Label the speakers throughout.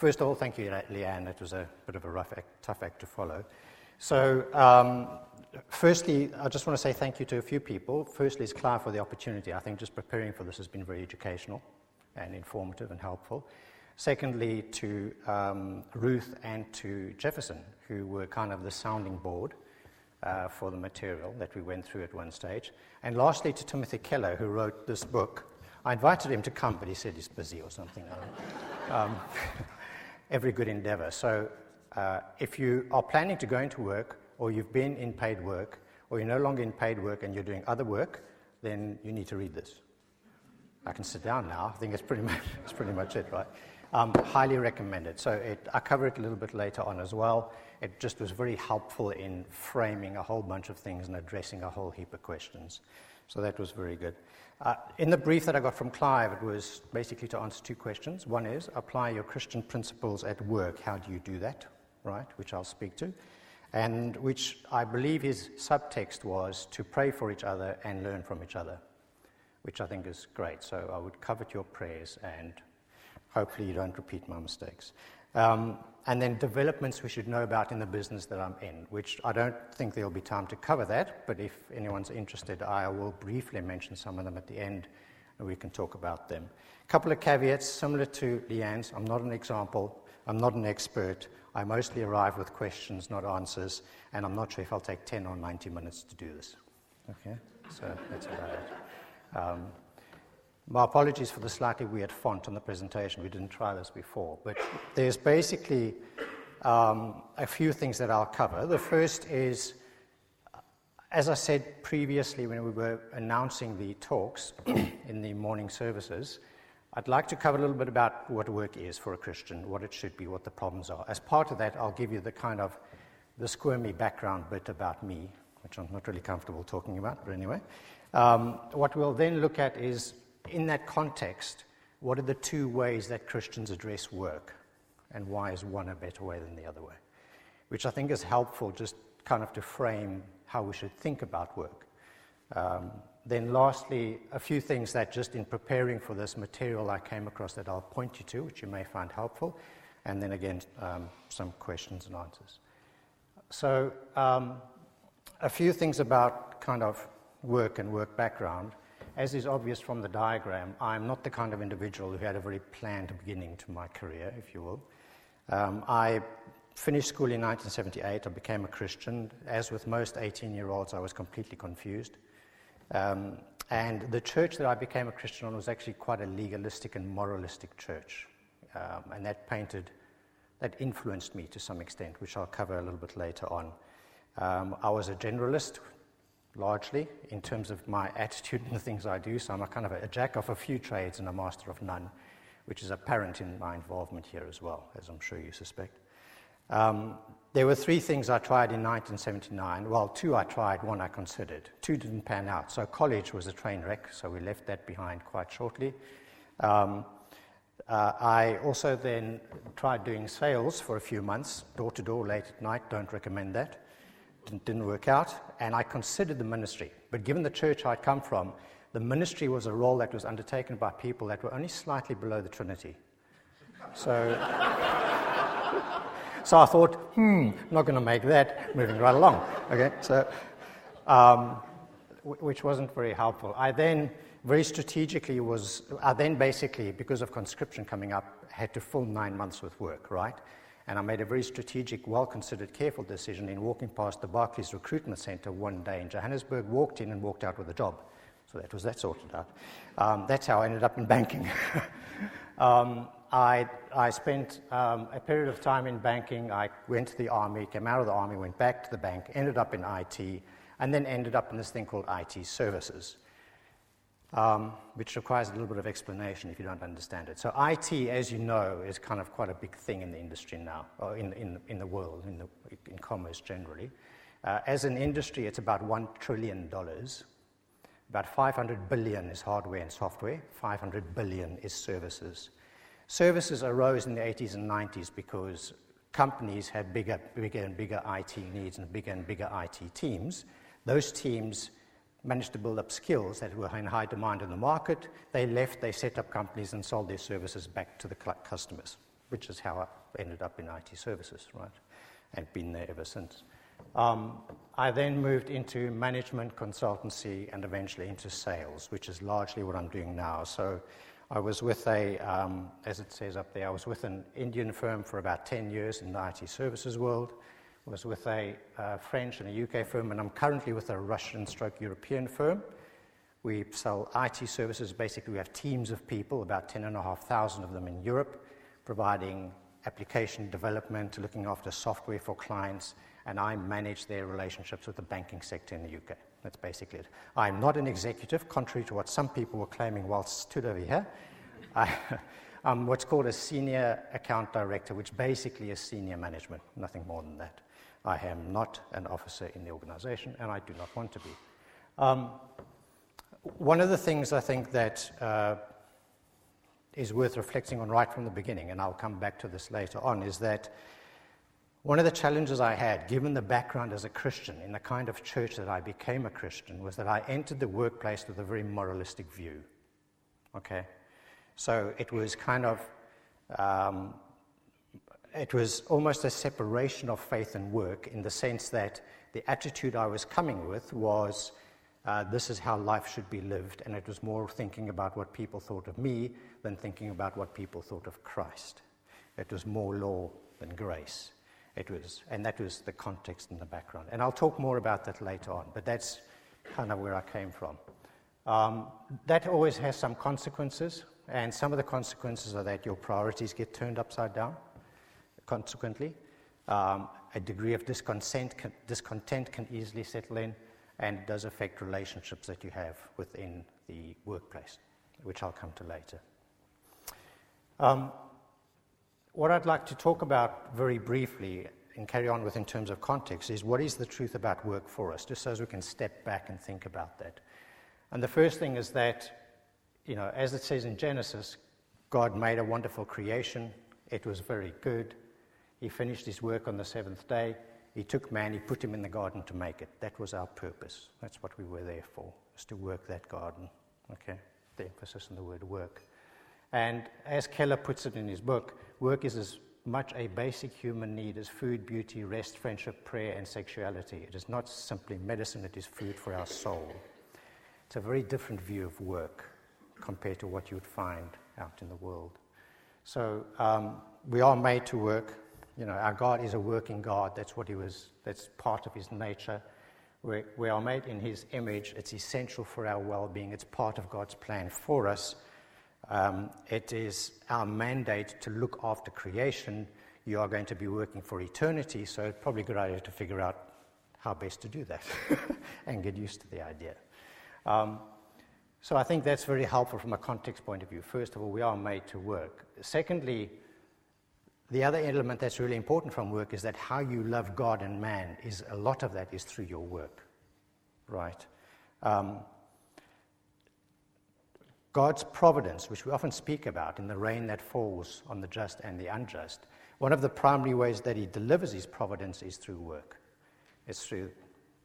Speaker 1: first of all, thank you, Leanne. It was a bit of a rough act, tough act to follow. So, um, firstly, I just want to say thank you to a few people. Firstly, it's Clive for the opportunity. I think just preparing for this has been very educational and informative and helpful. Secondly, to um, Ruth and to Jefferson, who were kind of the sounding board uh, for the material that we went through at one stage. And lastly, to Timothy Keller, who wrote this book. I invited him to come, but he said he's busy or something. um, every good endeavor. So, uh, if you are planning to go into work, or you've been in paid work, or you're no longer in paid work and you're doing other work, then you need to read this. I can sit down now. I think it's pretty much, it's pretty much it, right? Um, highly recommended. So it, I cover it a little bit later on as well. It just was very helpful in framing a whole bunch of things and addressing a whole heap of questions. So that was very good. Uh, in the brief that I got from Clive, it was basically to answer two questions. One is apply your Christian principles at work. How do you do that? Right, which I'll speak to. And which I believe his subtext was to pray for each other and learn from each other, which I think is great. So I would covet your prayers and hopefully you don't repeat my mistakes. Um, and then developments we should know about in the business that I'm in, which I don't think there'll be time to cover that, but if anyone's interested, I will briefly mention some of them at the end and we can talk about them. A couple of caveats similar to Leanne's. I'm not an example, I'm not an expert. I mostly arrive with questions, not answers, and I'm not sure if I'll take 10 or 90 minutes to do this. Okay? So that's about it. Um, my apologies for the slightly weird font on the presentation. We didn't try this before. But there's basically um, a few things that I'll cover. The first is, as I said previously when we were announcing the talks in the morning services, I'd like to cover a little bit about what work is for a Christian, what it should be, what the problems are. As part of that, I'll give you the kind of the squirmy background bit about me, which I'm not really comfortable talking about, but anyway. Um, what we'll then look at is in that context, what are the two ways that Christians address work? And why is one a better way than the other way? Which I think is helpful just kind of to frame how we should think about work. Um, then, lastly, a few things that just in preparing for this material I came across that I'll point you to, which you may find helpful. And then again, um, some questions and answers. So, um, a few things about kind of work and work background. As is obvious from the diagram, I'm not the kind of individual who had a very planned beginning to my career, if you will. Um, I finished school in 1978. I became a Christian. As with most 18 year olds, I was completely confused. Um, and the church that I became a Christian on was actually quite a legalistic and moralistic church. Um, and that painted, that influenced me to some extent, which I'll cover a little bit later on. Um, I was a generalist, largely in terms of my attitude and the things I do. So I'm a kind of a, a jack of a few trades and a master of none, which is apparent in my involvement here as well, as I'm sure you suspect. Um, there were three things I tried in 1979. Well, two I tried, one I considered. Two didn't pan out. So college was a train wreck, so we left that behind quite shortly. Um, uh, I also then tried doing sales for a few months, door to door, late at night. Don't recommend that didn't work out, and I considered the ministry. But given the church I'd come from, the ministry was a role that was undertaken by people that were only slightly below the Trinity. So, so I thought, hmm, not going to make that, moving right along. Okay, so, um, which wasn't very helpful. I then very strategically was, I then basically, because of conscription coming up, had to fill nine months with work, right? And I made a very strategic, well considered, careful decision in walking past the Barclays Recruitment Center one day in Johannesburg, walked in and walked out with a job. So that was that sorted out. Um, that's how I ended up in banking. um, I, I spent um, a period of time in banking. I went to the army, came out of the army, went back to the bank, ended up in IT, and then ended up in this thing called IT services um, which requires a little bit of explanation if you don't understand it. So, IT, as you know, is kind of quite a big thing in the industry now, or in, in, in the world, in, the, in commerce generally. Uh, as an industry, it's about $1 trillion. About 500 billion is hardware and software, 500 billion is services. Services arose in the 80s and 90s because companies had bigger, bigger and bigger IT needs and bigger and bigger IT teams. Those teams managed to build up skills that were in high demand in the market. They left, they set up companies and sold their services back to the customers. which is how I ended up in IT services, right? And been there ever since. Um, I then moved into management consultancy and eventually into sales, which is largely what I'm doing now. So I was with a, um, as it says up there, I was with an Indian firm for about 10 years in the IT services world. Was with a uh, French and a UK firm, and I'm currently with a Russian stroke European firm. We sell IT services. Basically, we have teams of people, about 10,500 of them in Europe, providing application development, looking after software for clients, and I manage their relationships with the banking sector in the UK. That's basically it. I'm not an executive, contrary to what some people were claiming whilst stood over here. I, am what's called a senior account director, which basically is senior management, nothing more than that. I am not an officer in the organization, and I do not want to be. Um, one of the things I think that uh, is worth reflecting on right from the beginning, and I'll come back to this later on, is that one of the challenges I had, given the background as a Christian in the kind of church that I became a Christian, was that I entered the workplace with a very moralistic view. Okay? So it was kind of, um, it was almost a separation of faith and work in the sense that the attitude I was coming with was uh, this is how life should be lived, and it was more thinking about what people thought of me than thinking about what people thought of Christ. It was more law than grace. It was, and that was the context and the background. And I'll talk more about that later on, but that's kind of where I came from. Um, that always has some consequences, and some of the consequences are that your priorities get turned upside down, consequently. Um, a degree of discontent can, discontent can easily settle in, and it does affect relationships that you have within the workplace, which I'll come to later. Um, what I'd like to talk about very briefly and carry on with in terms of context is what is the truth about work for us, just so we can step back and think about that. And the first thing is that, you know, as it says in Genesis, God made a wonderful creation. It was very good. He finished his work on the seventh day. He took man, he put him in the garden to make it. That was our purpose. That's what we were there for, was to work that garden. Okay? The emphasis on the word work. And as Keller puts it in his book, work is as much a basic human need as food, beauty, rest, friendship, prayer, and sexuality. It is not simply medicine, it is food for our soul. It's a very different view of work compared to what you would find out in the world. So um, we are made to work. You know, our God is a working God. That's what He was. That's part of His nature. we we are made in His image. It's essential for our well-being. It's part of God's plan for us. Um, it is our mandate to look after creation. You are going to be working for eternity, so it's probably a good idea to figure out how best to do that and get used to the idea. Um, so I think that's very helpful from a context point of view. First of all, we are made to work. Secondly, the other element that's really important from work is that how you love God and man is a lot of that is through your work, right? Um, God's providence, which we often speak about in the rain that falls on the just and the unjust, one of the primary ways that He delivers His providence is through work. It's through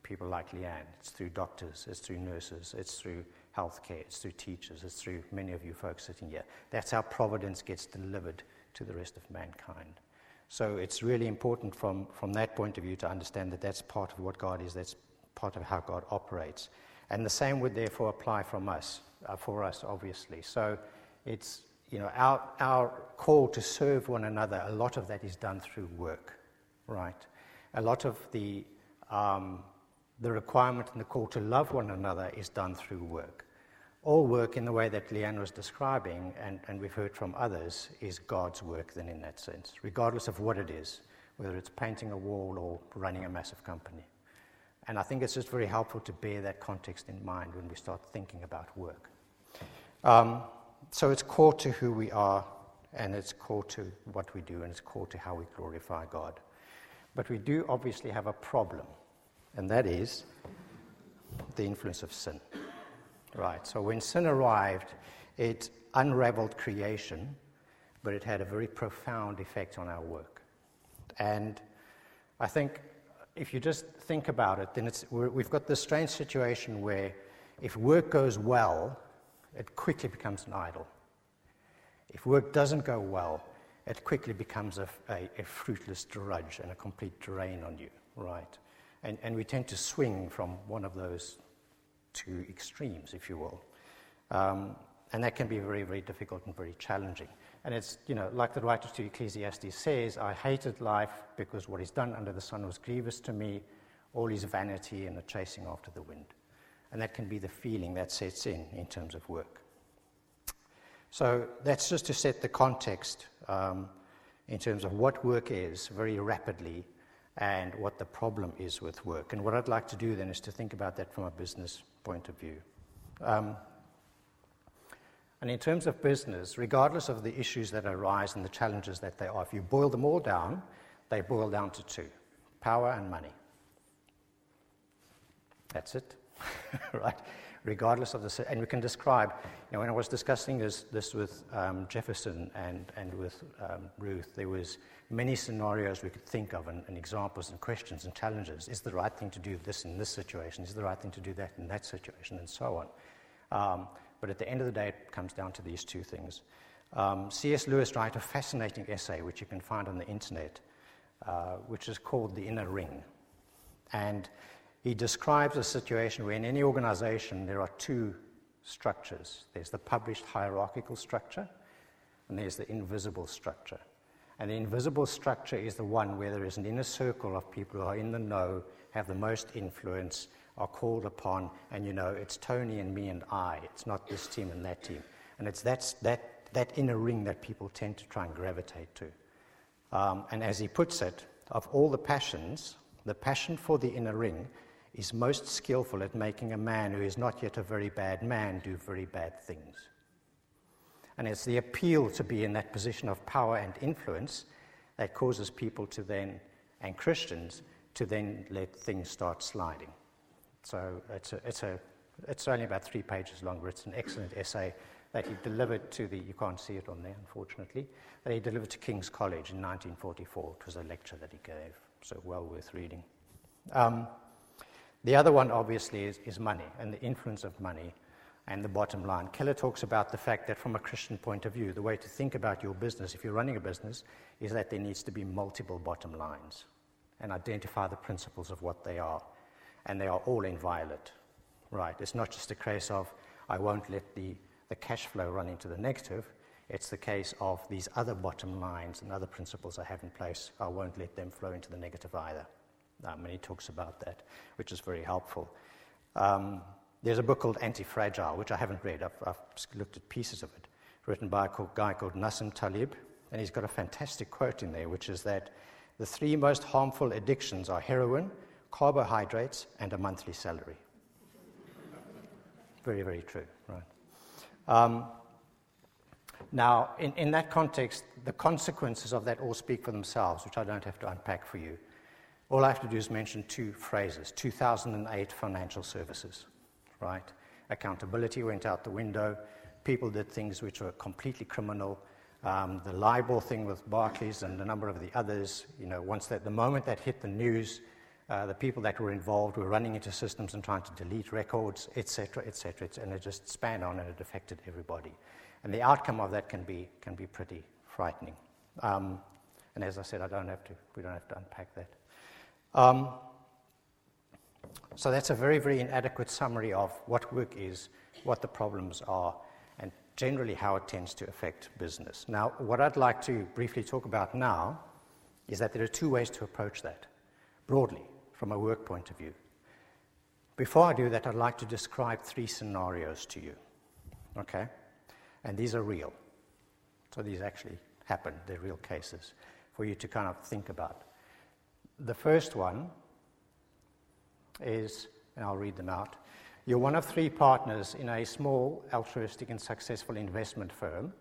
Speaker 1: people like Leanne, it's through doctors, it's through nurses, it's through healthcare, it's through teachers, it's through many of you folks sitting here. That's how providence gets delivered to the rest of mankind. So it's really important from, from that point of view to understand that that's part of what God is, that's part of how God operates. And the same would therefore apply from us uh, for us, obviously. So it's, you know, our, our call to serve one another, a lot of that is done through work, right? A lot of the, um, the requirement and the call to love one another is done through work. All work in the way that Leanne was describing, and, and we've heard from others, is God's work then in that sense, regardless of what it is, whether it's painting a wall or running a massive company. And I think it's just very helpful to bear that context in mind when we start thinking about work. Um, so it's core to who we are, and it's core to what we do, and it's core to how we glorify God. But we do obviously have a problem, and that is the influence of sin. Right, so when sin arrived, it unraveled creation, but it had a very profound effect on our work. And I think if you just think about it, then we've got this strange situation where if work goes well, it quickly becomes an idol. If work doesn't go well, it quickly becomes a, a, a, fruitless drudge and a complete drain on you, right? And, and we tend to swing from one of those two extremes, if you will. Um, and that can be very, very difficult and very challenging. And it's, you know, like the writer to Ecclesiastes says, I hated life because what is done under the sun was grievous to me, all is vanity and a chasing after the wind. And that can be the feeling that sets in in terms of work. So that's just to set the context um, in terms of what work is very rapidly and what the problem is with work. And what I'd like to do then is to think about that from a business point of view. Um, and in terms of business, regardless of the issues that arise and the challenges that they are, if you boil them all down, they boil down to two power and money. That's it, right? regardless of the. And we can describe, you know, when I was discussing this, this with um, Jefferson and, and with um, Ruth, there was many scenarios we could think of and, and, examples and questions and challenges. Is the right thing to do this in this situation? Is the right thing to do that in that situation? And so on. Um, but at the end of the day, it comes down to these two things. Um, C.S. Lewis wrote a fascinating essay, which you can find on the internet, uh, which is called The Inner Ring. And he describes a situation where in any organization there are two structures there's the published hierarchical structure, and there's the invisible structure. And the invisible structure is the one where there is an inner circle of people who are in the know, have the most influence, are called upon, and you know, it's Tony and me and I. It's not this team and that team. And it's that's, that, that inner ring that people tend to try and gravitate to. Um, and as he puts it, of all the passions, the passion for the inner ring is most skillful at making a man who is not yet a very bad man do very bad things. And it's the appeal to be in that position of power and influence that causes people to then, and Christians, to then let things start sliding. So it's, a, it's, a, it's only about three pages long, but it's an excellent essay that he delivered to the, you can't see it on there, unfortunately, that he delivered to King's College in 1944. It was a lecture that he gave, so well worth reading. Um, the other one, obviously, is, is money and the influence of money and the bottom line. Keller talks about the fact that, from a Christian point of view, the way to think about your business, if you're running a business, is that there needs to be multiple bottom lines and identify the principles of what they are. And they are all inviolate, right? It's not just a case of, I won't let the, the cash flow run into the negative. It's the case of these other bottom lines and other principles I have in place, I won't let them flow into the negative either. Um, and he talks about that, which is very helpful. Um, there's a book called Anti-Fragile, which I haven't read. I've, I've, looked at pieces of it, written by a guy called Nassim Taleb, and he's got a fantastic quote in there, which is that the three most harmful addictions are heroin, carbohydrates, and a monthly salary. very, very true, right? Um, now, in, in that context, the consequences of that all speak for themselves, which I don't have to unpack for you. All I have to do is mention two phrases 2008 financial services, right? Accountability went out the window. People did things which were completely criminal. Um, the LIBOR thing with Barclays and a number of the others, you know, once that, the moment that hit the news, uh, the people that were involved were running into systems and trying to delete records, etc., etc., and it just span on and it affected everybody. And the outcome of that can be, can be pretty frightening. Um, and as I said, I don't have to, we don't have to unpack that. Um, so that's a very, very inadequate summary of what work is, what the problems are, and generally how it tends to affect business. Now, what I'd like to briefly talk about now is that there are two ways to approach that, broadly, from a work point of view. Before I do that, I'd like to describe three scenarios to you. Okay? And these are real. So these actually happen, they're real cases for you to kind of think about. The first one is, and I'll read them out. You're one of three partners in a small, altruistic, and successful investment firm.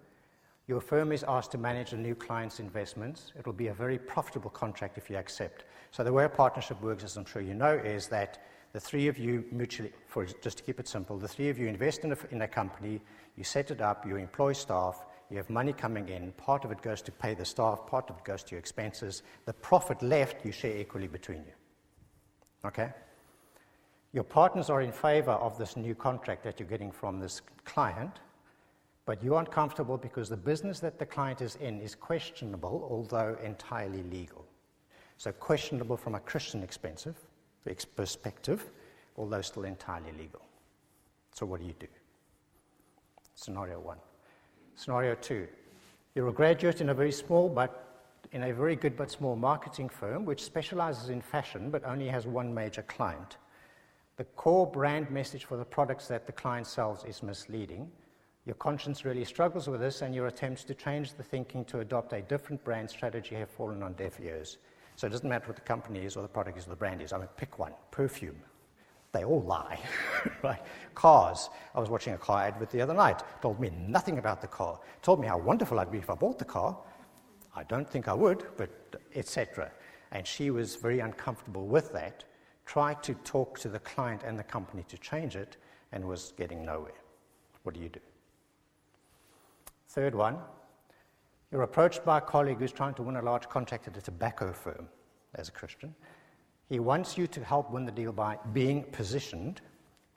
Speaker 1: Your firm is asked to manage a new client's investments. It will be a very profitable contract if you accept. So, the way a partnership works, as I'm sure you know, is that the three of you mutually, for, just to keep it simple, the three of you invest in a, in a company, you set it up, you employ staff, you have money coming in, part of it goes to pay the staff, part of it goes to your expenses. The profit left, you share equally between you. Okay? Your partners are in favor of this new contract that you're getting from this client, But you aren't comfortable because the business that the client is in is questionable, although entirely legal. So, questionable from a Christian expensive perspective, although still entirely legal. So, what do you do? Scenario one. Scenario two you're a graduate in a very small but in a very good but small marketing firm which specializes in fashion but only has one major client. The core brand message for the products that the client sells is misleading. Your conscience really struggles with this, and your attempts to change the thinking to adopt a different brand strategy have fallen on deaf ears. So it doesn't matter what the company is or the product is or the brand is. I mean, pick one. Perfume. They all lie, right? Cars. I was watching a car advert the other night. Told me nothing about the car. Told me how wonderful I'd be if I bought the car. I don't think I would, but etc. And she was very uncomfortable with that. Tried to talk to the client and the company to change it, and was getting nowhere. What do you do? Third one, you're approached by a colleague who's trying to win a large contract at a tobacco firm as a Christian. He wants you to help win the deal by being positioned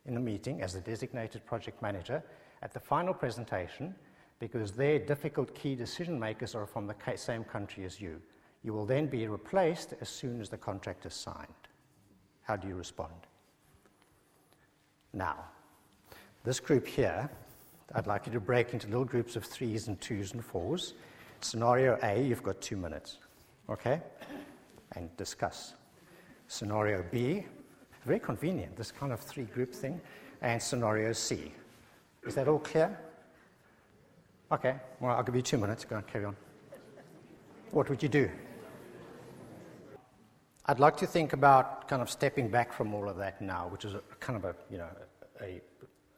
Speaker 1: in the meeting as the designated project manager at the final presentation because their difficult key decision makers are from the same country as you. You will then be replaced as soon as the contract is signed. How do you respond? Now, this group here, I'd like you to break into little groups of threes and twos and fours. Scenario A, you've got two minutes, okay? And discuss. Scenario B, very convenient, this kind of three group thing. And scenario C. Is that all clear? Okay, well, I'll give you two minutes. Go and carry on. What would you do? I'd like to think about kind of stepping back from all of that now, which is a, kind of a, you know, a,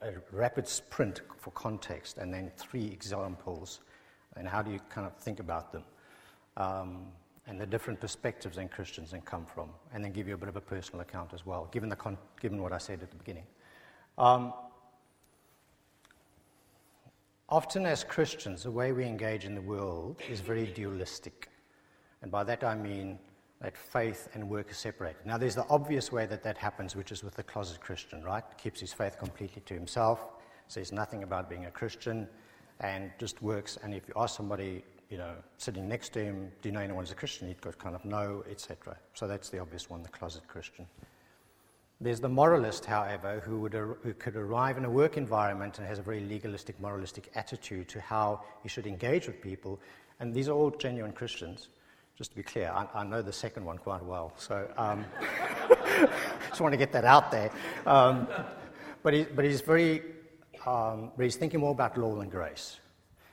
Speaker 1: a rapid sprint for context, and then three examples, and how do you kind of think about them, um, and the different perspectives in Christians and come from, and then give you a bit of a personal account as well, given, the con- given what I said at the beginning. Um, Often, as Christians, the way we engage in the world is very dualistic. And by that I mean that faith and work are separated. Now, there's the obvious way that that happens, which is with the closet Christian, right? Keeps his faith completely to himself, says nothing about being a Christian, and just works. And if you ask somebody, you know, sitting next to him, do you know anyone who's a Christian? He'd go kind of no, etc. So that's the obvious one, the closet Christian. There's the moralist, however, who, would who could arrive in a work environment and has a very legalistic, moralistic attitude to how he should engage with people. And these are all genuine Christians, just to be clear. I, I know the second one quite well, so um, just want to get that out there. Um, but, he, but he's very, um, but he's thinking more about law and grace.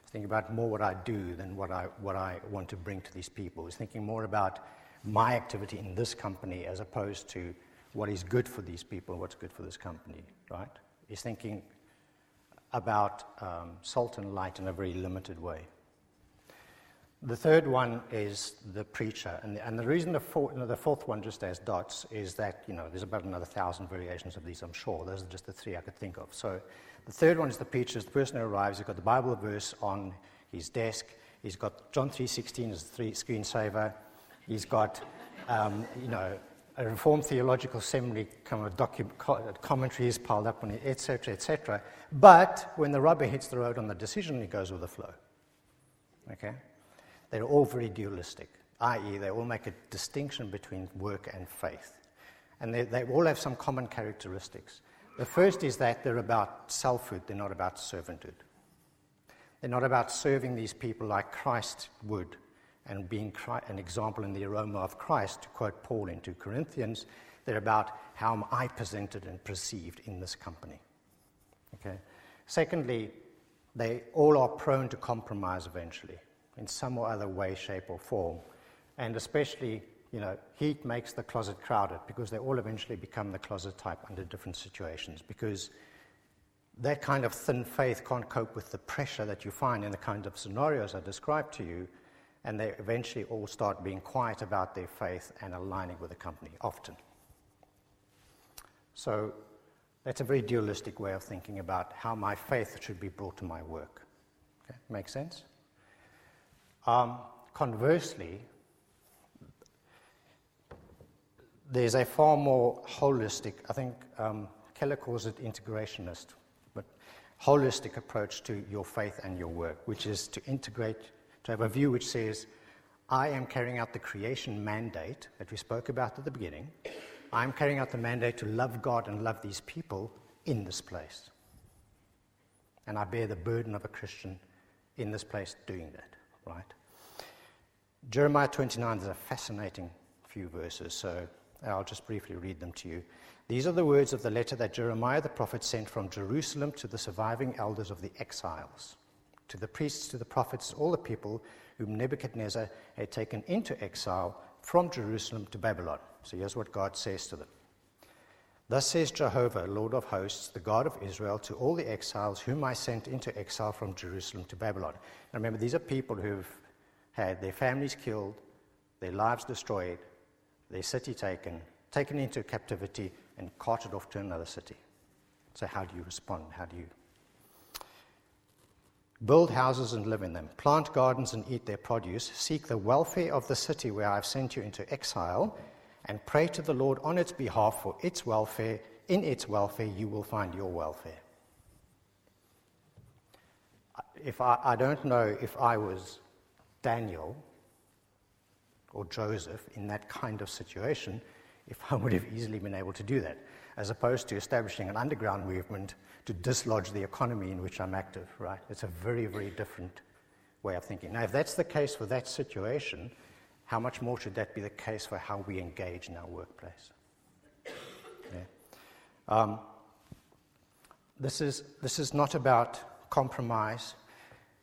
Speaker 1: He's thinking about more what I do than what I, what I want to bring to these people. He's thinking more about my activity in this company as opposed to what is good for these people, and what's good for this company, right? He's thinking about um, salt and light in a very limited way. The third one is the preacher. And the, and the reason the, four, you know, the fourth one just has dots is that, you know, there's about another thousand variations of these, I'm sure. Those are just the three I could think of. So the third one is the preacher, the person who arrives, he's got the Bible verse on his desk. He's got John 3.16 as the screensaver. He's got, um, you know, a Reformed Theological Seminary kind of docu- commentaries piled up on it, etc., etc. But when the rubber hits the road on the decision, it goes with the flow. Okay? They're all very dualistic, i.e., they all make a distinction between work and faith. And they, they all have some common characteristics. The first is that they're about selfhood, they're not about servanthood. They're not about serving these people like Christ would and being an example in the aroma of Christ, to quote Paul in 2 Corinthians, they're about how am I presented and perceived in this company. Okay? Secondly, they all are prone to compromise eventually, in some or other way, shape, or form. And especially, you know, heat makes the closet crowded because they all eventually become the closet type under different situations. Because that kind of thin faith can't cope with the pressure that you find in the kind of scenarios I described to you and they eventually all start being quiet about their faith and aligning with the company, often. So that's a very dualistic way of thinking about how my faith should be brought to my work. Okay, make sense? Um, conversely, there's a far more holistic, I think um, Keller calls it integrationist, but holistic approach to your faith and your work, which is to integrate, to have a view which says, I am carrying out the creation mandate that we spoke about at the beginning. I'm carrying out the mandate to love God and love these people in this place. And I bear the burden of a Christian in this place doing that, right? Jeremiah 29 is a fascinating few verses, so I'll just briefly read them to you. These are the words of the letter that Jeremiah the prophet sent from Jerusalem to the surviving elders of the exiles, to the priests, to the prophets, all the people whom Nebuchadnezzar had taken into exile from Jerusalem to Babylon. So here's what God says to them. Thus says Jehovah, Lord of hosts, the God of Israel, to all the exiles whom I sent into exile from Jerusalem to Babylon. Now remember, these are people who've had their families killed, their lives destroyed, their city taken, taken into captivity, and carted off to another city. So, how do you respond? How do you build houses and live in them, plant gardens and eat their produce, seek the welfare of the city where I have sent you into exile, and pray to the Lord on its behalf for its welfare? In its welfare, you will find your welfare. If I, I don't know if I was Daniel or Joseph in that kind of situation, if I would have easily been able to do that, as opposed to establishing an underground movement to dislodge the economy in which I'm active, right? It's a very, very different way of thinking. Now, if that's the case for that situation, how much more should that be the case for how we engage in our workplace? Yeah. Um, this, is, this is not about compromise.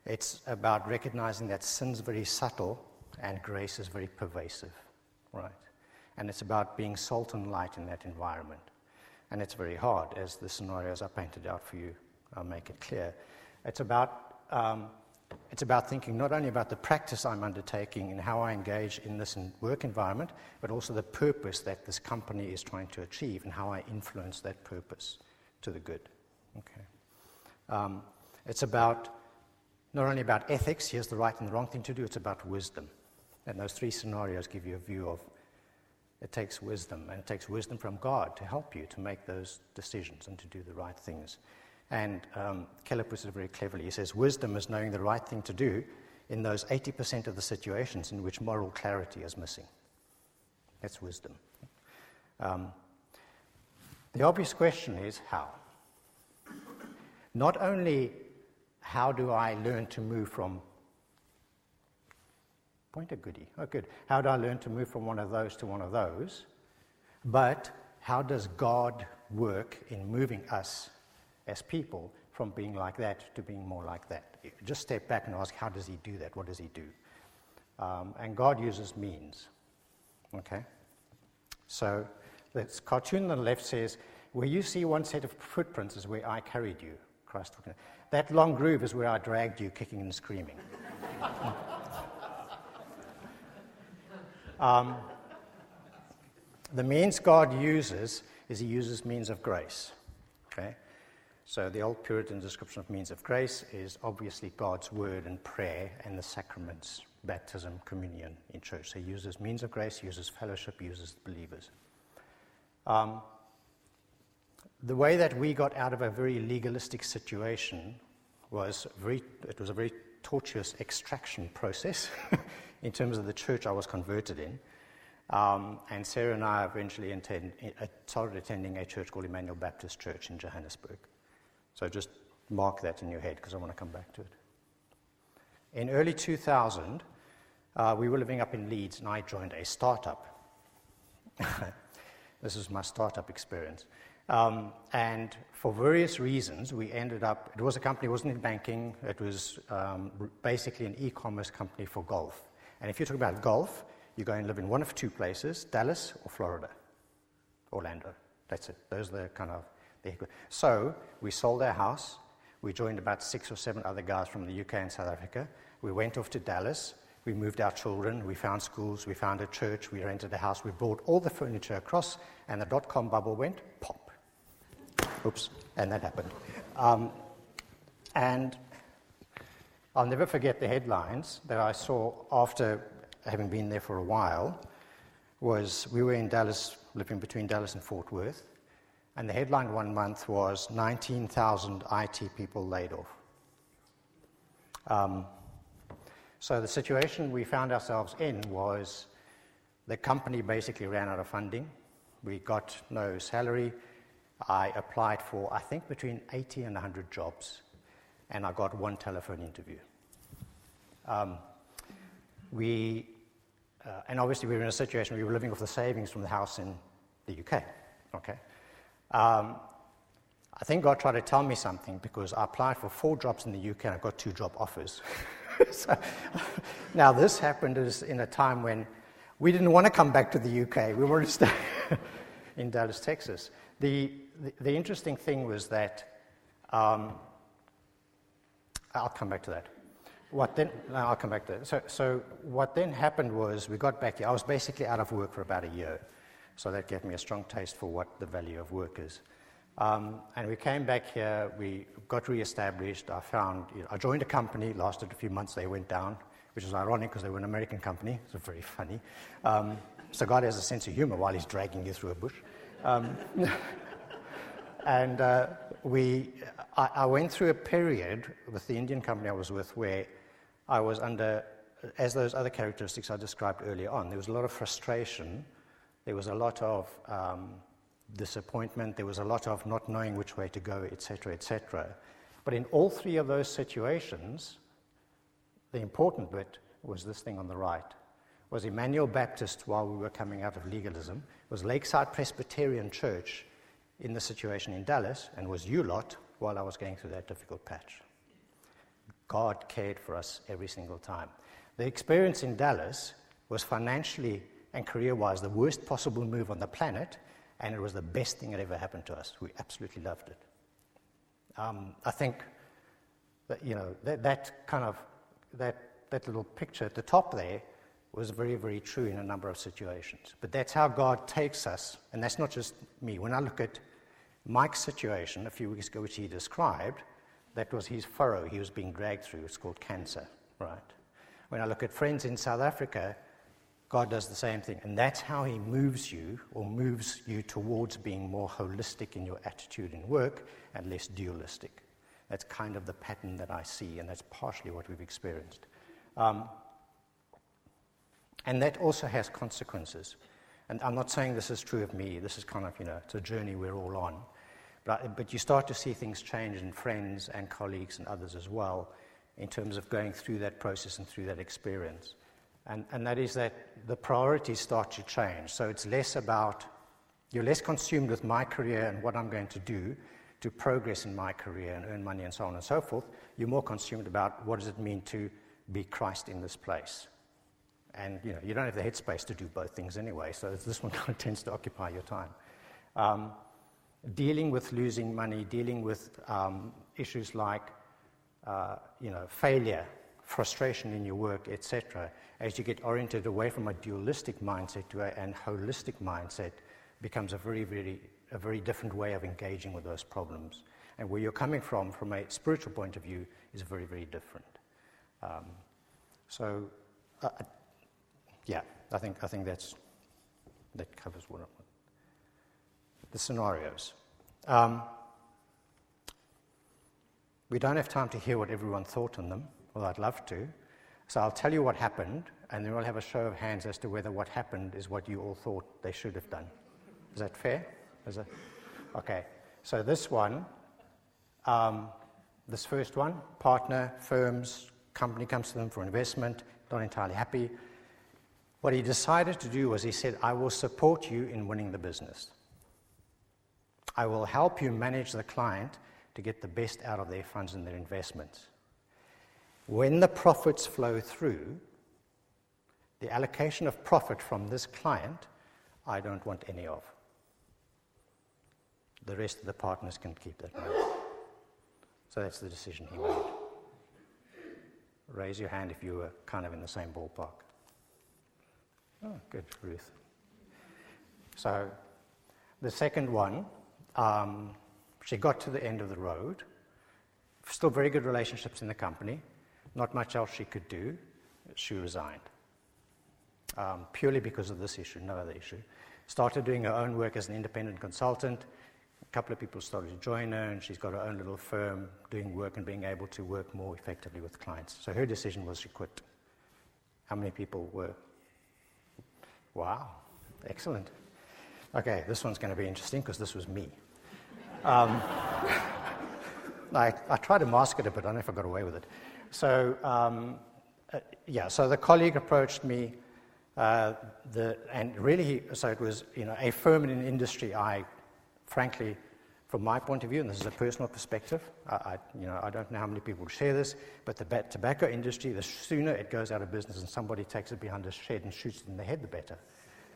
Speaker 1: It's about recognizing that sin's very subtle and grace is very pervasive, right? And it's about being salt and light in that environment. And it's very hard, as the scenarios I painted out for you I'll make it clear. It's about, um, it's about thinking not only about the practice I'm undertaking and how I engage in this work environment, but also the purpose that this company is trying to achieve and how I influence that purpose to the good. Okay. Um, it's about not only about ethics, here's the right and the wrong thing to do, it's about wisdom. And those three scenarios give you a view of it takes wisdom, and it takes wisdom from God to help you to make those decisions and to do the right things. And um, Keller puts it very cleverly. He says, Wisdom is knowing the right thing to do in those 80% of the situations in which moral clarity is missing. That's wisdom. Um, the obvious question is how? Not only how do I learn to move from Point a goodie. Oh, good. How do I learn to move from one of those to one of those? But how does God work in moving us as people from being like that to being more like that? Just step back and ask, how does He do that? What does He do? Um, and God uses means. Okay? So this cartoon on the left says, where you see one set of footprints is where I carried you. Christ. That long groove is where I dragged you kicking and screaming. Um, the means God uses is He uses means of grace. Okay? So the old Puritan description of means of grace is obviously God's word and prayer and the sacraments, baptism, communion in church. So he uses means of grace, uses fellowship, uses believers. Um, the way that we got out of a very legalistic situation was very, it was a very tortuous extraction process in terms of the church I was converted in. Um, and Sarah and I eventually attend, uh, started attending a church called Emmanuel Baptist Church in Johannesburg. So just mark that in your head because I want to come back to it. In early 2000, uh, we were living up in Leeds and I joined a startup. this was my startup experience. Um, and for various reasons, we ended up, it was a company, it wasn't in banking, it was um, basically an e commerce company for golf. And if you're talking about golf, you go and live in one of two places Dallas or Florida, Orlando. That's it. Those are the kind of. So we sold our house. We joined about six or seven other guys from the UK and South Africa. We went off to Dallas. We moved our children. We found schools. We found a church. We rented a house. We brought all the furniture across, and the dot com bubble went pop. Oops. And that happened. Um, and I'll never forget the headlines that I saw after having been there for a while. Was we were in Dallas, living between Dallas and Fort Worth, And the headline one month was 19,000 IT people laid off. Um, so the situation we found ourselves in was the company basically ran out of funding. We got no salary. I applied for, I think, between 80 and 100 jobs, and I got one telephone interview. Um, we, uh, and obviously, we were in a situation where we were living off the savings from the house in the UK. Okay. Um, I think God tried to tell me something because I applied for four jobs in the UK and I got two job offers. so, now, this happened in a time when we didn't want to come back to the UK. We wanted to stay in Dallas, Texas. The, the, interesting thing was that, um, I'll come back to that. What then, I'll come back to that. So, so, what then happened was we got back here. I was basically out of work for about a year. So that gave me a strong taste for what the value of work is. Um, and we came back here, we got re-established. I found, you know, I joined a company, lasted a few months, they went down, which is ironic because they were an American company. It's very funny. Um, so God has a sense of humor while he's dragging you through a bush. Um, and uh, we, I, I, went through a period with the Indian company I was with where I was under, as those other characteristics I described earlier on, there was a lot of frustration, there was a lot of um, disappointment, there was a lot of not knowing which way to go, etc., etc. But in all three of those situations, the important bit was this thing on the right. Was Emmanuel Baptist while we were coming out of legalism, was Lakeside Presbyterian Church in the situation in Dallas, and was you lot while I was going through that difficult patch. God cared for us every single time. The experience in Dallas was financially and career wise the worst possible move on the planet, and it was the best thing that ever happened to us. We absolutely loved it. Um, I think that, you know, that, that kind of, that, that little picture at the top there was very, very true in a number of situations. But that's how God takes us, and that's not just me. When I look at Mike's situation a few weeks ago, which he described, that was his furrow he was being dragged through. It's called cancer, right? When I look at friends in South Africa, God does the same thing. And that's how He moves you or moves you towards being more holistic in your attitude in work and less dualistic. That's kind of the pattern that I see, and that's partially what we've experienced. Um, and that also has consequences. And I'm not saying this is true of me. This is kind of, you know, it's a journey we're all on. But, but you start to see things change in friends and colleagues and others as well in terms of going through that process and through that experience. And, and that is that the priorities start to change. So it's less about, you're less consumed with my career and what I'm going to do to progress in my career and earn money and so on and so forth. You're more consumed about what does it mean to be Christ in this place. And you know, you don't have the headspace to do both things anyway, so this one kind of tends to occupy your time. Um, dealing with losing money, dealing with um, issues like uh, you know, failure, frustration in your work, etc., as you get oriented away from a dualistic mindset to a an holistic mindset, becomes a very, very, a very different way of engaging with those problems. And where you're coming from, from a spiritual point of view, is very, very different. Um, so, uh yeah, I think, I think that's, that covers what I want. The scenarios. Um, we don't have time to hear what everyone thought on them, well, I'd love to. So I'll tell you what happened, and then we'll have a show of hands as to whether what happened is what you all thought they should have done. Is that fair? Is it? Okay. So this one, um, this first one, partner, firms, company comes to them for investment, not entirely happy. What he decided to do was he said, I will support you in winning the business. I will help you manage the client to get the best out of their funds and their investments. When the profits flow through, the allocation of profit from this client, I don't want any of. The rest of the partners can keep that money. So that's the decision he made. Raise your hand if you were kind of in the same ballpark. Oh, good, Ruth. So the second one, um, she got to the end of the road. Still very good relationships in the company. Not much else she could do. She resigned. Um, purely because of this issue, no other issue. Started doing her own work as an independent consultant, A couple of people started to join her, and she's got her own little firm doing work and being able to work more effectively with clients. So her decision was she quit. How many people were? Wow, excellent. Okay, this one's going to be interesting because this was me. Um, I, I tried to mask it a bit, I don't know if I got away with it. So, um, uh, yeah, so the colleague approached me, uh, the, and really, so it was you know, a firm in an industry I, frankly, from my point of view, and this is a personal perspective, I, I, you know, I don't know how many people share this, but the tobacco industry, the sooner it goes out of business and somebody takes it behind a shed and shoots it in the head, the better.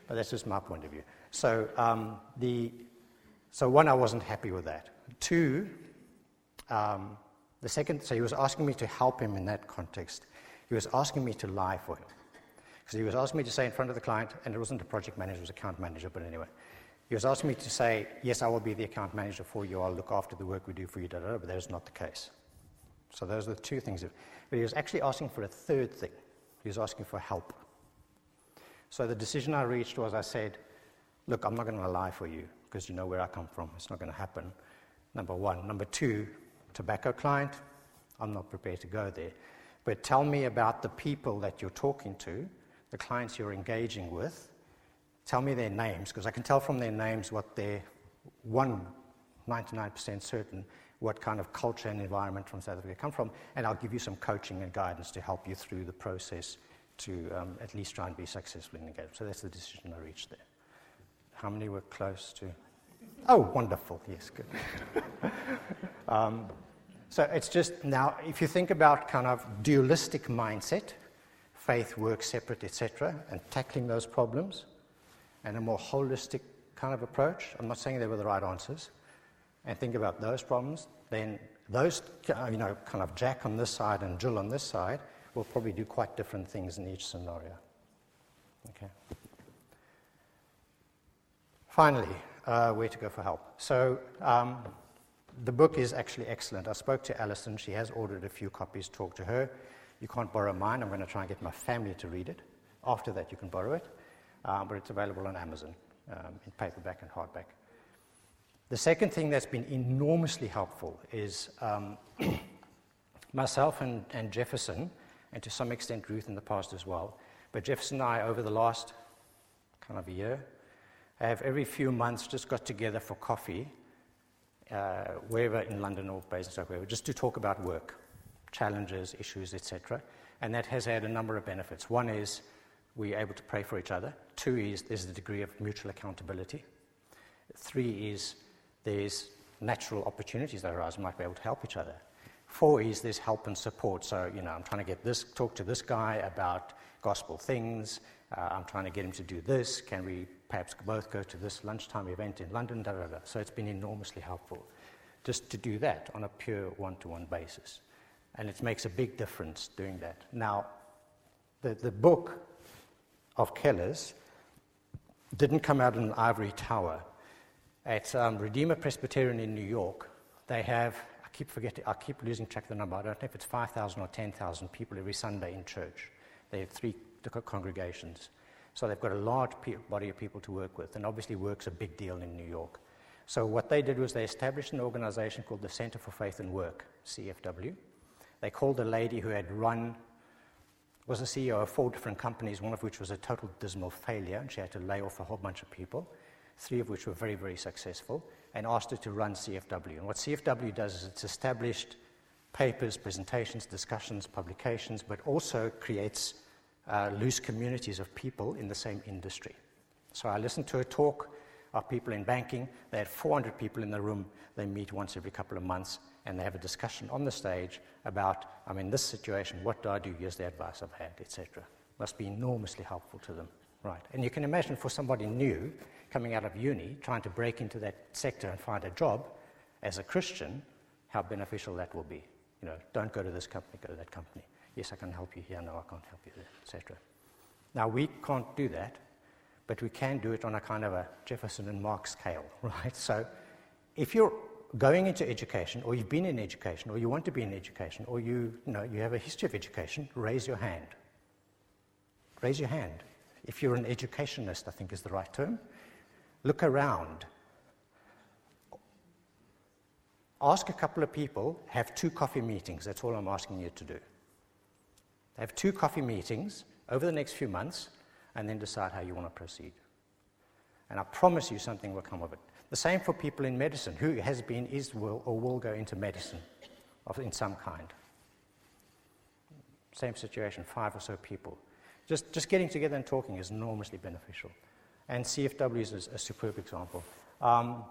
Speaker 1: But that's just my point of view. So, um, the, so one, I wasn't happy with that. Two, um, the second, so he was asking me to help him in that context. He was asking me to lie for him. Because he was asking me to say in front of the client, and it wasn't a project manager, it was account manager, but anyway. He was asking me to say, yes, I will be the account manager for you, I'll look after the work we do for you, da, da, da, but that is not the case. So those are the two things. But he was actually asking for a third thing. He was asking for help. So the decision I reached was I said, look, I'm not going to lie for you because you know where I come from. It's not going to happen. Number one. Number two, tobacco client, I'm not prepared to go there. But tell me about the people that you're talking to, the clients you're engaging with. Tell me their names, because I can tell from their names what they're, one, 99% certain what kind of culture and environment from South Africa come from, and I'll give you some coaching and guidance to help you through the process to um, at least try and be successful in the game. So that's the decision I reached there. How many were close to? Oh, wonderful. Yes, good. um, so it's just now, if you think about kind of dualistic mindset, faith, work, separate, etc., and tackling those problems, and a more holistic kind of approach, I'm not saying they were the right answers, and think about those problems, then those, you know, kind of Jack on this side and Jill on this side will probably do quite different things in each scenario. Okay. Finally, uh, where to go for help. So um, the book is actually excellent. I spoke to Alison. She has ordered a few copies. Talk to her. You can't borrow mine. I'm going to try and get my family to read it. After that, you can borrow it. Um, but it's available on Amazon um, in paperback and hardback. The second thing that's been enormously helpful is um, myself and, and, Jefferson, and to some extent Ruth in the past as well, but Jefferson and I, over the last kind of a year, have every few months just got together for coffee uh, wherever in London or Basingstoke, wherever, just to talk about work, challenges, issues, etc. And that has had a number of benefits. One is we're able to pray for each other. Two is there's a degree of mutual accountability. Three is there's natural opportunities that arise. We might be able to help each other. Four is there's help and support. So, you know, I'm trying to get this, talk to this guy about gospel things. Uh, I'm trying to get him to do this. Can we perhaps both go to this lunchtime event in London? Da, da, da. So it's been enormously helpful just to do that on a pure one to one basis. And it makes a big difference doing that. Now, the, the book of Keller's didn't come out in an ivory tower. At um, Redeemer Presbyterian in New York, they have, I keep forgetting, I keep losing track of the number. I don't know if it's 5,000 or 10,000 people every Sunday in church. They have three congregations. So they've got a large body of people to work with, and obviously work's a big deal in New York. So what they did was they established an organization called the Center for Faith and Work, CFW. They called a lady who had run, was the CEO of four different companies, one of which was a total dismal failure, and she had to lay off a whole bunch of people, three of which were very, very successful, and asked her to run CFW. And what CFW does is it's established papers, presentations, discussions, publications, but also creates uh, loose communities of people in the same industry. So I listened to a talk of people in banking. They had 400 people in the room. They meet once every couple of months and they have a discussion on the stage about, I'm in this situation, what do I do? Here's the advice I've had, etc. Must be enormously helpful to them. Right. And you can imagine for somebody new coming out of uni, trying to break into that sector and find a job as a Christian, how beneficial that will be. You know, don't go to this company, go to that company. Yes, I can help you here. No, I can't help you there, etc. Now, we can't do that, but we can do it on a kind of a Jefferson and Mark's scale, right? So, if you're going into education, or you've been in education, or you want to be in education, or you, you, know, you have a history of education, raise your hand. Raise your hand. If you're an educationist, I think is the right term. Look around. ask a couple of people, have two coffee meetings. That's all I'm asking you to do. Have two coffee meetings over the next few months and then decide how you want to proceed. And I promise you something will come of it. The same for people in medicine who has been, is, will, or will go into medicine of, in some kind. Same situation, five or so people. Just, just getting together and talking is enormously beneficial. And CFW is a superb example. Um,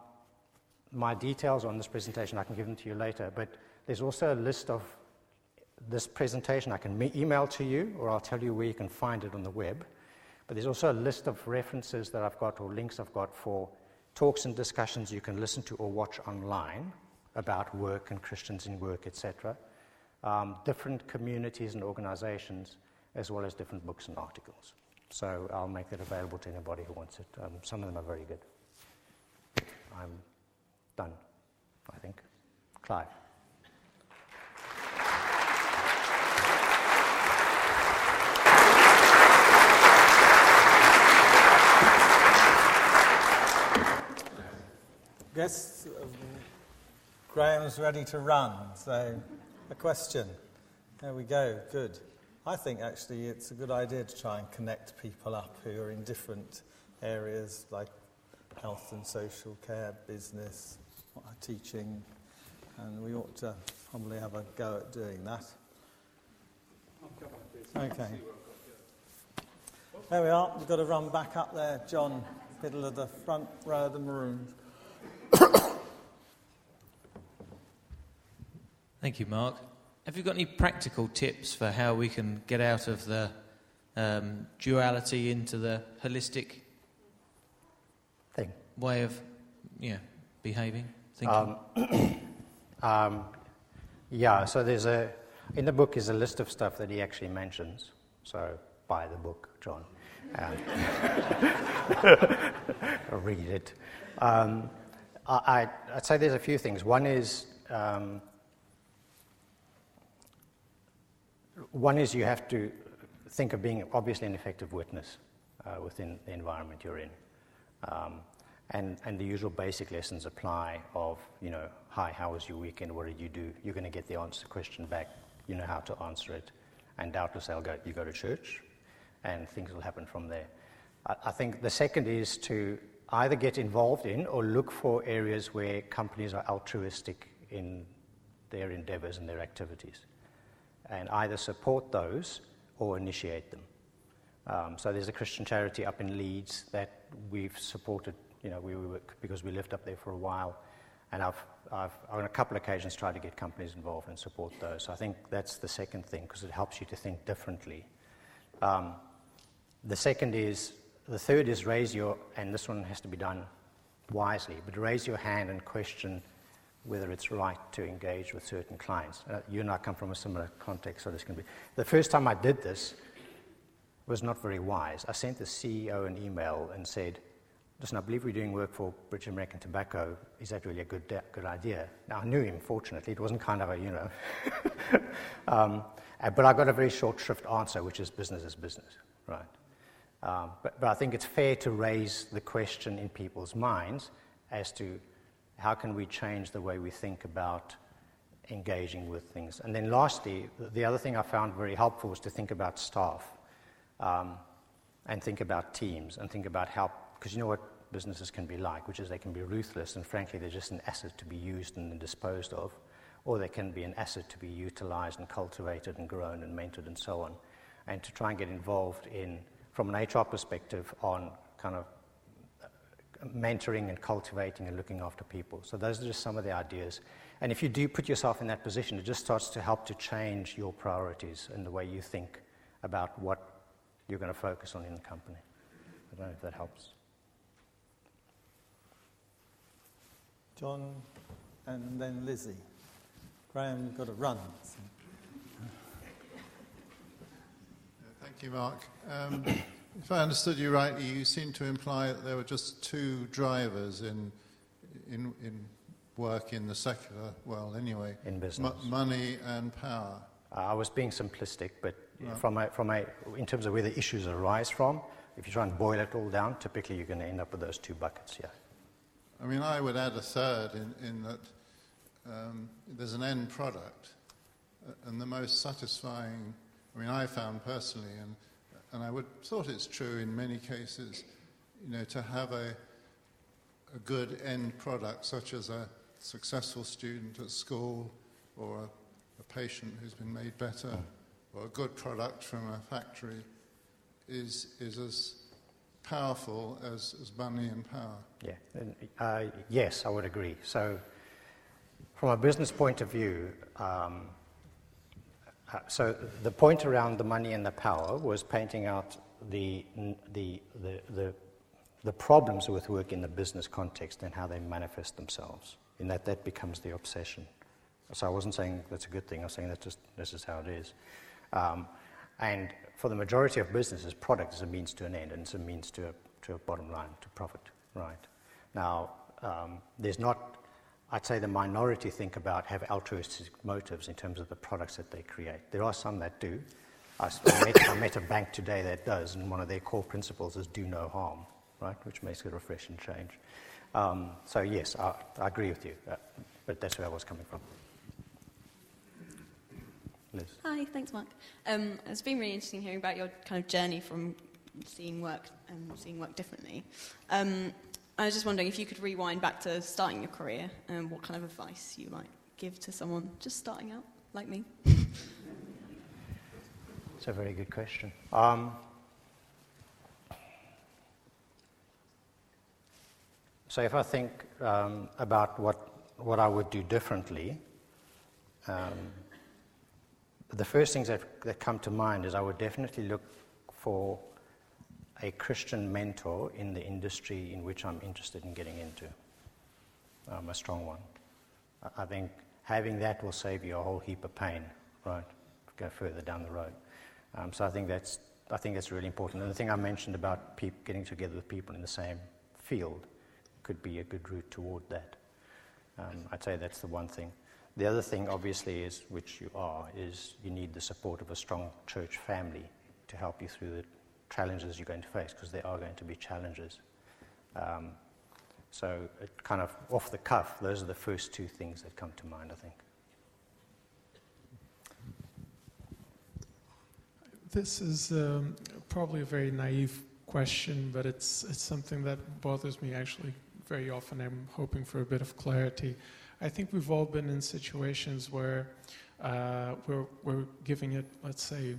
Speaker 1: my details on this presentation, I can give them to you later, but there's also a list of this presentation I can email to you, or I'll tell you where you can find it on the web. But there's also a list of references that I've got or links I've got for talks and discussions you can listen to or watch online about work and Christians in work, etc. Um, different communities and organizations, as well as different books and articles. So I'll make that available to anybody who wants it. Um, some of them are very good. I'm done, I think. Clive.
Speaker 2: Graham's ready to run, so a question. There we go, good. I think actually it's a good idea to try and connect people up who are in different areas like health and social care, business, teaching, and we ought to probably have a go at doing that. Okay. There we are. We've got to run back up there, John, middle of the front row of the maroons.
Speaker 3: Thank you, Mark. Have you got any practical tips for how we can get out of the um, duality into the holistic
Speaker 1: thing
Speaker 3: way of yeah behaving, thinking?
Speaker 1: Um, um, yeah. So there's a in the book is a list of stuff that he actually mentions. So buy the book, John. Um, read it. Um, I, would say there's a few things. One is um, one is you have to think of being obviously an effective witness uh, within the environment you're in. Um, and, and the usual basic lessons apply of, you know, hi, how was your weekend? What did you do? You're going to get the answer question back. You know how to answer it. And doubtless they'll go, you go to church, and things will happen from there. I, I think the second is to either get involved in or look for areas where companies are altruistic in their endeavors and their activities, and either support those or initiate them. Um, so there's a Christian charity up in Leeds that we've supported, you know, we, we, because we lived up there for a while, and I've, I've on a couple of occasions tried to get companies involved and support those. So I think that's the second thing because it helps you to think differently. Um, the second is the third is raise your, and this one has to be done wisely, but raise your hand and question whether it's right to engage with certain clients. Uh, you and I come from a similar context, so this can be. The first time I did this was not very wise. I sent the CEO an email and said, Listen, I believe we're doing work for British American Tobacco. Is that really a good, good idea? Now, I knew him, fortunately. It wasn't kind of a, you know. um, uh, but I got a very short shrift answer, which is business is business, right? Um, but, but I think it's fair to raise the question in people's minds as to how can we change the way we think about engaging with things. And then lastly, the other thing I found very helpful was to think about staff um, and think about teams and think about how, because you know what businesses can be like, which is they can be ruthless and frankly they're just an asset to be used and disposed of, or they can be an asset to be utilized and cultivated and grown and mentored and so on. And to try and get involved in from an HR perspective on kind of mentoring and cultivating and looking after people. So those are just some of the ideas. And if you do put yourself in that position, it just starts to help to change your priorities and the way you think about what you're going to focus on in the company. I don't know if that helps.
Speaker 2: John and then Lizzie. Graham, you've got to run. So.
Speaker 4: Thank you, Mark. Um, if I understood you rightly, you seem to imply that there were just two drivers in, in, in work in the secular world, anyway.
Speaker 1: In business.
Speaker 4: M- money and power.
Speaker 1: Uh, I was being simplistic, but right. from a, from a, in terms of where the issues arise from, if you try and boil it all down, typically you're going to end up with those two buckets, yeah.
Speaker 4: I mean, I would add a third in, in that um, there's an end product, uh, and the most satisfying, I mean, I found personally, and, and I would thought it's true in many cases, you know, to have a, a good end product, such as a successful student at school or a, a patient who's been made better, or a good product from a factory, is, is as powerful as, as money and power.
Speaker 1: Yeah, and, uh, yes, I would agree. So, from a business point of view, um, uh, so the point around the money and the power was painting out the, the, the, the, the problems with work in the business context and how they manifest themselves. In that, that becomes the obsession. So I wasn't saying that's a good thing. I was saying that just this is how it is. Um, and for the majority of businesses, product is a means to an end, and it's a means to a, to a bottom line, to profit, right? Now, um, there's not, I'd say the minority think about, have altruistic motives in terms of the products that they create. There are some that do. I, met, I met a bank today that does, and one of their core principles is do no harm, right? Which makes it a refreshing change. Um, so, yes, I, I, agree with you, uh, but that's where I was coming from.
Speaker 5: Liz. Hi, thanks, Mark. Um, it's been really interesting hearing about your kind of journey from seeing work and seeing work differently. Um, I was just wondering if you could rewind back to starting your career and what kind of advice you might give to someone just starting out, like me.
Speaker 1: It's a very good question. Um, so, if I think um, about what, what I would do differently, um, the first things that, that come to mind is I would definitely look for a Christian mentor in the industry in which I'm interested in getting into, um, a strong one. I think having that will save you a whole heap of pain, right? Go further down the road. Um, so I think that's I think that's really important. And the thing I mentioned about getting together with people in the same field could be a good route toward that. Um, I'd say that's the one thing. The other thing, obviously, is which you are, is you need the support of a strong church family to help you through the challenges you're going to face, because there are going to be challenges. Um, so, kind of off the cuff, those are the first two things that come to mind, I think.
Speaker 6: This is um, probably a very naive question, but it's, it's something that bothers me actually very often. I'm hoping for a bit of clarity. I think we've all been in situations where uh, we're, we're giving it, let's say,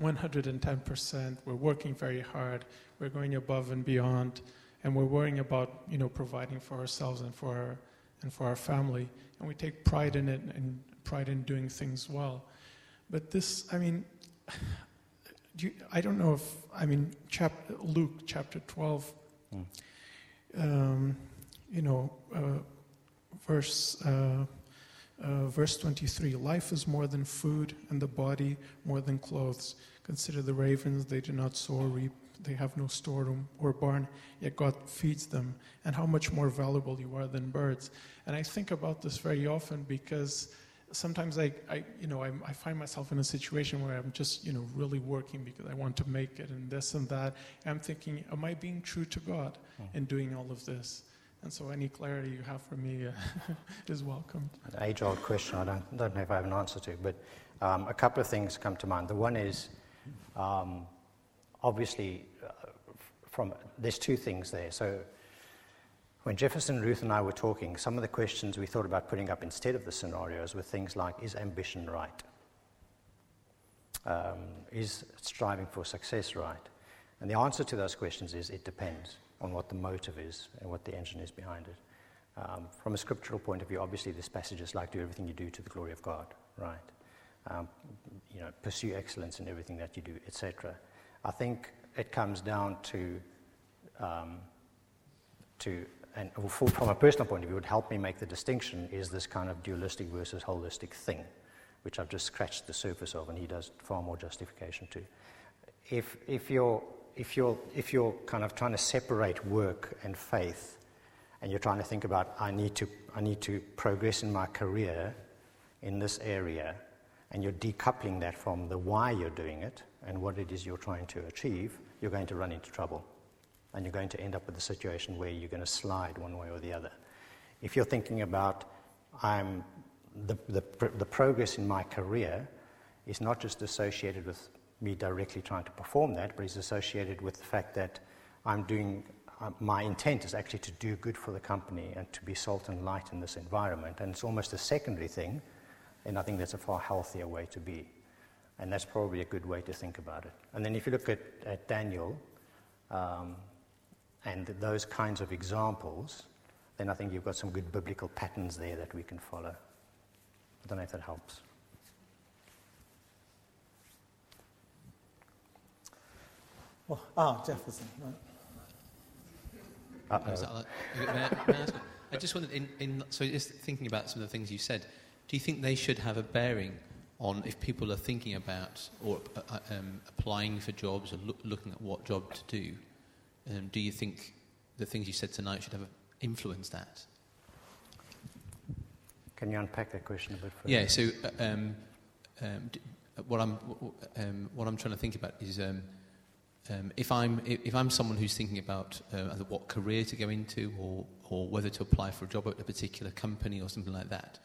Speaker 6: 110%. We're working very hard. We're going above and beyond, and we're worrying about, you know, providing for ourselves and for our, and for our family. And we take pride in it and pride in doing things well. But this, I mean, do you, I don't know if, I mean, chap, Luke chapter 12, mm. um, you know, uh, verse, uh, uh, verse 23 Life is more than food, and the body more than clothes. Consider the ravens, they do not sow or reap, they have no storeroom or barn, yet God feeds them. And how much more valuable you are than birds. And I think about this very often because sometimes I, I you know, I, I, find myself in a situation where I'm just, you know, really working because I want to make it and this and that. And I'm thinking, am I being true to God hmm. in doing all of this? And so any clarity you have for me uh, is welcome.
Speaker 1: An age old question I don't, don't know if I have an answer to, but um, a couple of things come to mind. The one is um, obviously, uh, from, there's two things there. So when Jefferson, Ruth, and I were talking, some of the questions we thought about putting up instead of the scenarios were things like Is ambition right? Um, is striving for success right? And the answer to those questions is it depends on what the motive is and what the engine is behind it. Um, from a scriptural point of view, obviously, this passage is like do everything you do to the glory of God, right? Um, you know, pursue excellence in everything that you do, etc. I think it comes down to, um, to and from a personal point of view, would help me make the distinction is this kind of dualistic versus holistic thing, which I've just scratched the surface of, and he does far more justification to. If, if you're if you're, if you're kind of trying to separate work and faith, and you're trying to think about, I need to, I need to progress in my career in this area, and you're decoupling that from the why you're doing it and what it is you're trying to achieve, you're going to run into trouble. And you're going to end up with a situation where you're going to slide one way or the other. If you're thinking about, I'm the, the, the progress in my career is not just associated with me directly trying to perform that, but is associated with the fact that I'm doing, uh, my intent is actually to do good for the company and to be salt and light in this environment. And it's almost a secondary thing, and I think that's a far healthier way to be. And that's probably a good way to think about it. And then if you look at, at Daniel um, and those kinds of examples, then I think you've got some good biblical patterns there that we can follow. I don't know if that helps.
Speaker 2: Well, ah, Jefferson. Right.
Speaker 1: Uh-oh.
Speaker 7: Like- I- I just wondered, in, in, so just thinking about some of the things you said, do you think they should have a bearing on if people are thinking about or uh, uh, um, applying for jobs or look, looking at what job to do? Um, do you think the things you said tonight should have influenced that?
Speaker 1: Can you unpack that question a bit further?
Speaker 7: Yeah. So uh, um, um, d- what I'm um, what I'm trying to think about is um, if I'm if I'm someone who's thinking about uh, what career to go into or or whether to apply for a job at a particular company or something like that.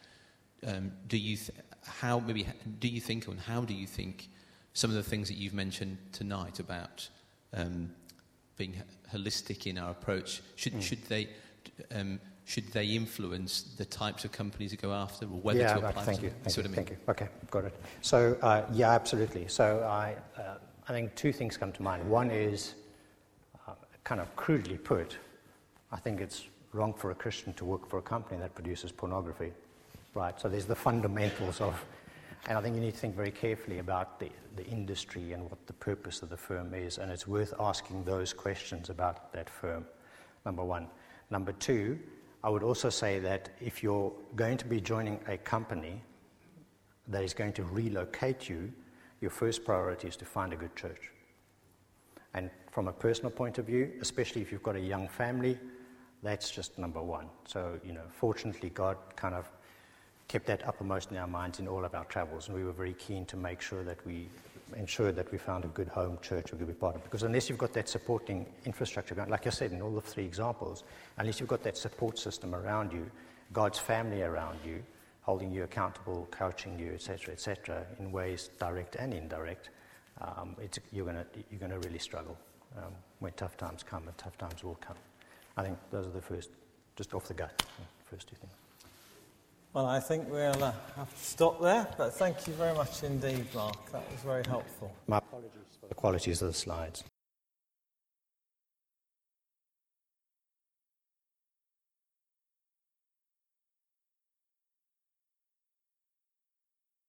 Speaker 7: Um, do you th- how maybe do you think and how do you think some of the things that you've mentioned tonight about um, being holistic in our approach should
Speaker 1: Mm.
Speaker 7: should they um, should they influence the types of companies that go after or whether
Speaker 1: yeah,
Speaker 7: to
Speaker 1: right,
Speaker 7: apply
Speaker 1: thank
Speaker 7: for
Speaker 1: you. Thank you,
Speaker 7: what I mean?
Speaker 1: thank you. Okay, got it. So, uh, yeah, absolutely. So, I, uh, I think two things come to mind. One is, uh, kind of crudely put, I think it's wrong for a Christian to work for a company that produces pornography, right? So, there's the fundamentals of, and I think you need to think very carefully about the, the industry and what the purpose of the firm is, and it's worth asking those questions about that firm, number one. Number two, I would also say that if you're going to be joining a company that is going to relocate you, your first priority is to find a good church. And from a personal point of view, especially if you've got a young family, that's just number one. So, you know, fortunately, God kind of kept that uppermost in our minds in all of our travels, and we were very keen to make sure that we ensured that we found a good home church we could be part of. Because unless you've got that supporting infrastructure, like I said in all the three examples, unless you've got that support system around you, God's family around you, holding you accountable, coaching you, etc., etc., in ways direct and indirect, um, it's, you're going you're gonna really struggle um, when tough times come, and tough times will come. I think those are the first, just off the gut, first two things.
Speaker 2: Well, I think we'll uh, have to stop there, but thank you very much indeed, Mark. That was very helpful.
Speaker 1: My apologies for the qualities of the slides.